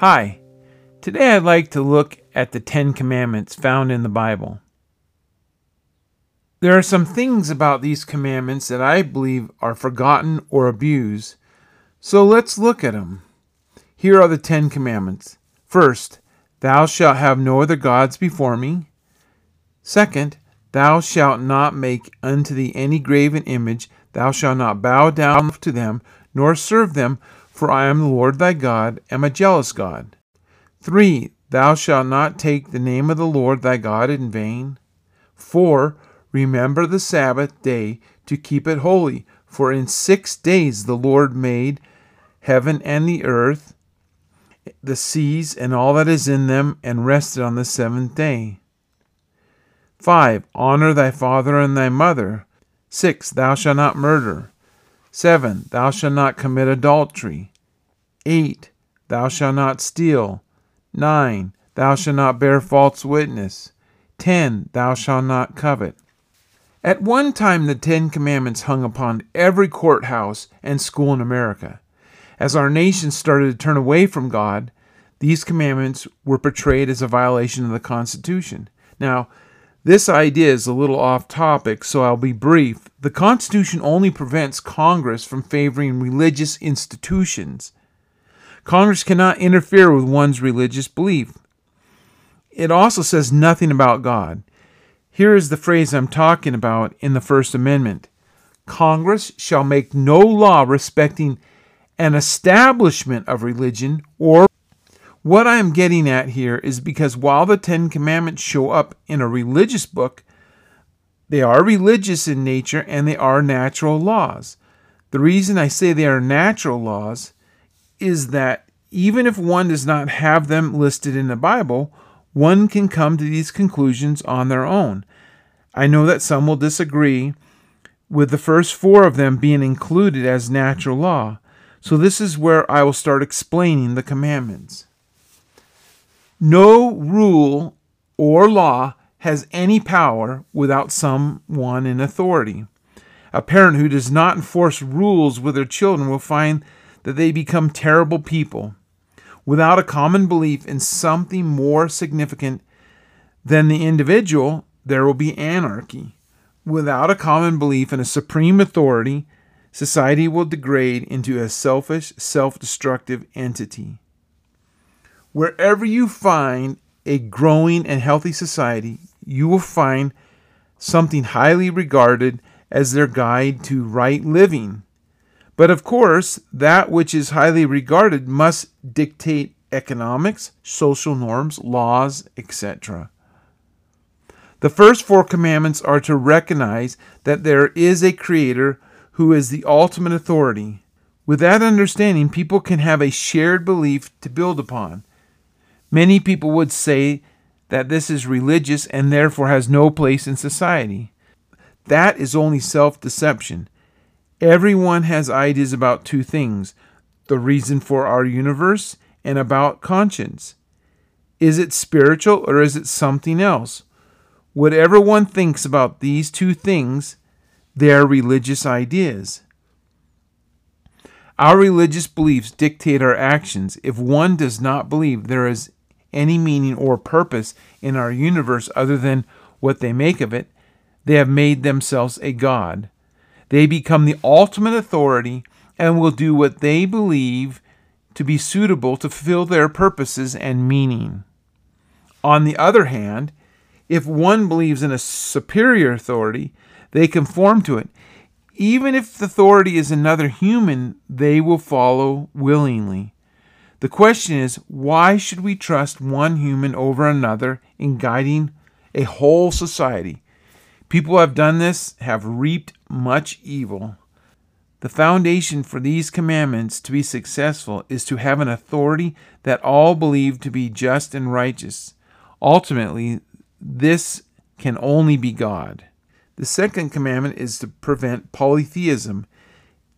Hi, today I'd like to look at the Ten Commandments found in the Bible. There are some things about these commandments that I believe are forgotten or abused, so let's look at them. Here are the Ten Commandments. First, thou shalt have no other gods before me. Second, thou shalt not make unto thee any graven image, thou shalt not bow down to them, nor serve them, for I am the Lord thy God, am a jealous God. 3. Thou shalt not take the name of the Lord thy God in vain. 4. Remember the Sabbath day to keep it holy, for in six days the Lord made heaven and the earth, the seas, and all that is in them, and rested on the seventh day. 5. Honor thy father and thy mother. 6. Thou shalt not murder. 7. Thou shalt not commit adultery. 8. Thou shalt not steal. 9. Thou shalt not bear false witness. 10. Thou shalt not covet. At one time, the Ten Commandments hung upon every courthouse and school in America. As our nation started to turn away from God, these commandments were portrayed as a violation of the Constitution. Now, this idea is a little off topic, so I'll be brief. The Constitution only prevents Congress from favoring religious institutions. Congress cannot interfere with one's religious belief. It also says nothing about God. Here is the phrase I'm talking about in the First Amendment Congress shall make no law respecting an establishment of religion or what I am getting at here is because while the Ten Commandments show up in a religious book, they are religious in nature and they are natural laws. The reason I say they are natural laws is that even if one does not have them listed in the Bible, one can come to these conclusions on their own. I know that some will disagree with the first four of them being included as natural law. So this is where I will start explaining the commandments. No rule or law has any power without someone in authority. A parent who does not enforce rules with their children will find that they become terrible people. Without a common belief in something more significant than the individual, there will be anarchy. Without a common belief in a supreme authority, society will degrade into a selfish, self destructive entity. Wherever you find a growing and healthy society, you will find something highly regarded as their guide to right living. But of course, that which is highly regarded must dictate economics, social norms, laws, etc. The first four commandments are to recognize that there is a creator who is the ultimate authority. With that understanding, people can have a shared belief to build upon. Many people would say that this is religious and therefore has no place in society. That is only self deception. Everyone has ideas about two things the reason for our universe and about conscience. Is it spiritual or is it something else? Whatever one thinks about these two things, they are religious ideas. Our religious beliefs dictate our actions. If one does not believe there is any meaning or purpose in our universe other than what they make of it, they have made themselves a God. They become the ultimate authority and will do what they believe to be suitable to fulfill their purposes and meaning. On the other hand, if one believes in a superior authority, they conform to it. Even if the authority is another human, they will follow willingly. The question is why should we trust one human over another in guiding a whole society? People who have done this have reaped much evil. The foundation for these commandments to be successful is to have an authority that all believe to be just and righteous. Ultimately, this can only be God. The second commandment is to prevent polytheism.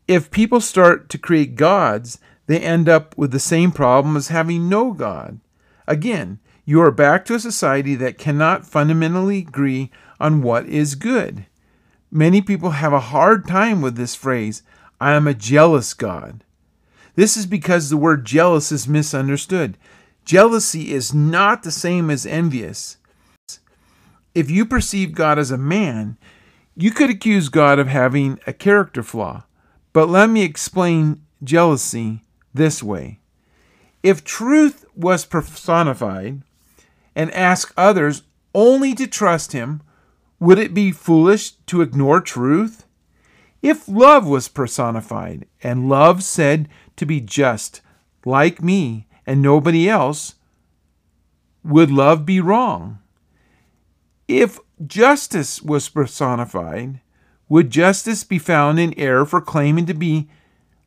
If people start to create gods, they end up with the same problem as having no God. Again, you are back to a society that cannot fundamentally agree on what is good. Many people have a hard time with this phrase, I am a jealous God. This is because the word jealous is misunderstood. Jealousy is not the same as envious. If you perceive God as a man, you could accuse God of having a character flaw. But let me explain jealousy this way. If truth was personified and asked others only to trust him, would it be foolish to ignore truth? If love was personified and love said to be just, like me and nobody else, would love be wrong? If justice was personified, would justice be found in error for claiming to be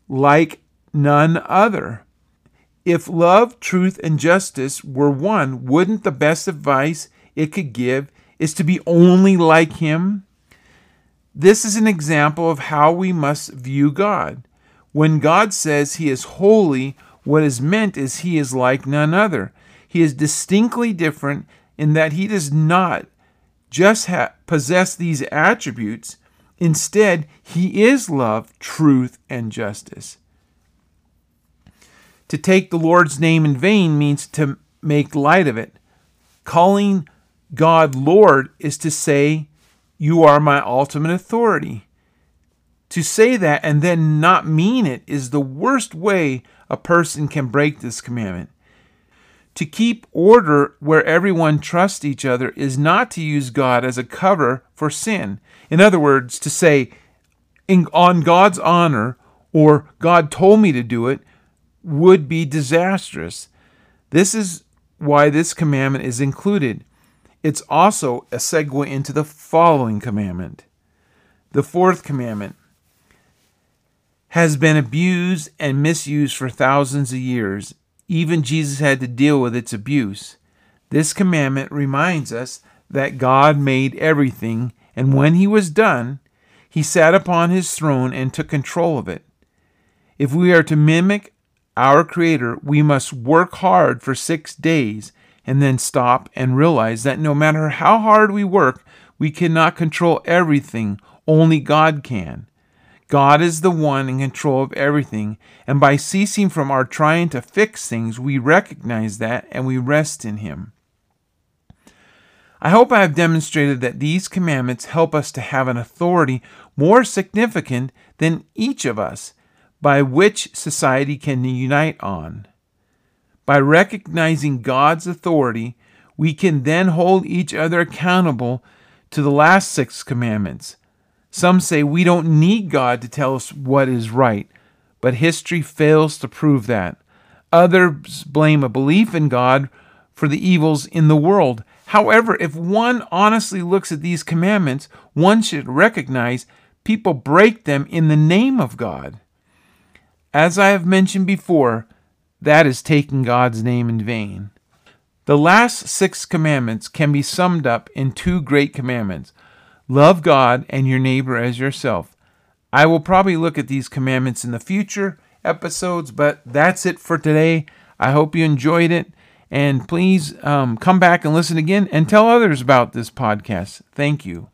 like none other? If love, truth, and justice were one, wouldn't the best advice it could give is to be only like Him? This is an example of how we must view God. When God says He is holy, what is meant is He is like none other. He is distinctly different in that He does not just ha- possess these attributes, instead, He is love, truth, and justice. To take the Lord's name in vain means to make light of it. Calling God Lord is to say, You are my ultimate authority. To say that and then not mean it is the worst way a person can break this commandment. To keep order where everyone trusts each other is not to use God as a cover for sin. In other words, to say, in, on God's honor, or God told me to do it, would be disastrous. This is why this commandment is included. It's also a segue into the following commandment. The fourth commandment has been abused and misused for thousands of years. Even Jesus had to deal with its abuse. This commandment reminds us that God made everything, and when he was done, he sat upon his throne and took control of it. If we are to mimic our Creator, we must work hard for six days and then stop and realize that no matter how hard we work, we cannot control everything, only God can. God is the one in control of everything, and by ceasing from our trying to fix things, we recognize that and we rest in Him. I hope I have demonstrated that these commandments help us to have an authority more significant than each of us, by which society can unite on. By recognizing God's authority, we can then hold each other accountable to the last six commandments. Some say we don't need God to tell us what is right, but history fails to prove that. Others blame a belief in God for the evils in the world. However, if one honestly looks at these commandments, one should recognize people break them in the name of God. As I have mentioned before, that is taking God's name in vain. The last six commandments can be summed up in two great commandments love God and your neighbor as yourself. I will probably look at these commandments in the future episodes, but that's it for today. I hope you enjoyed it. And please um, come back and listen again and tell others about this podcast. Thank you.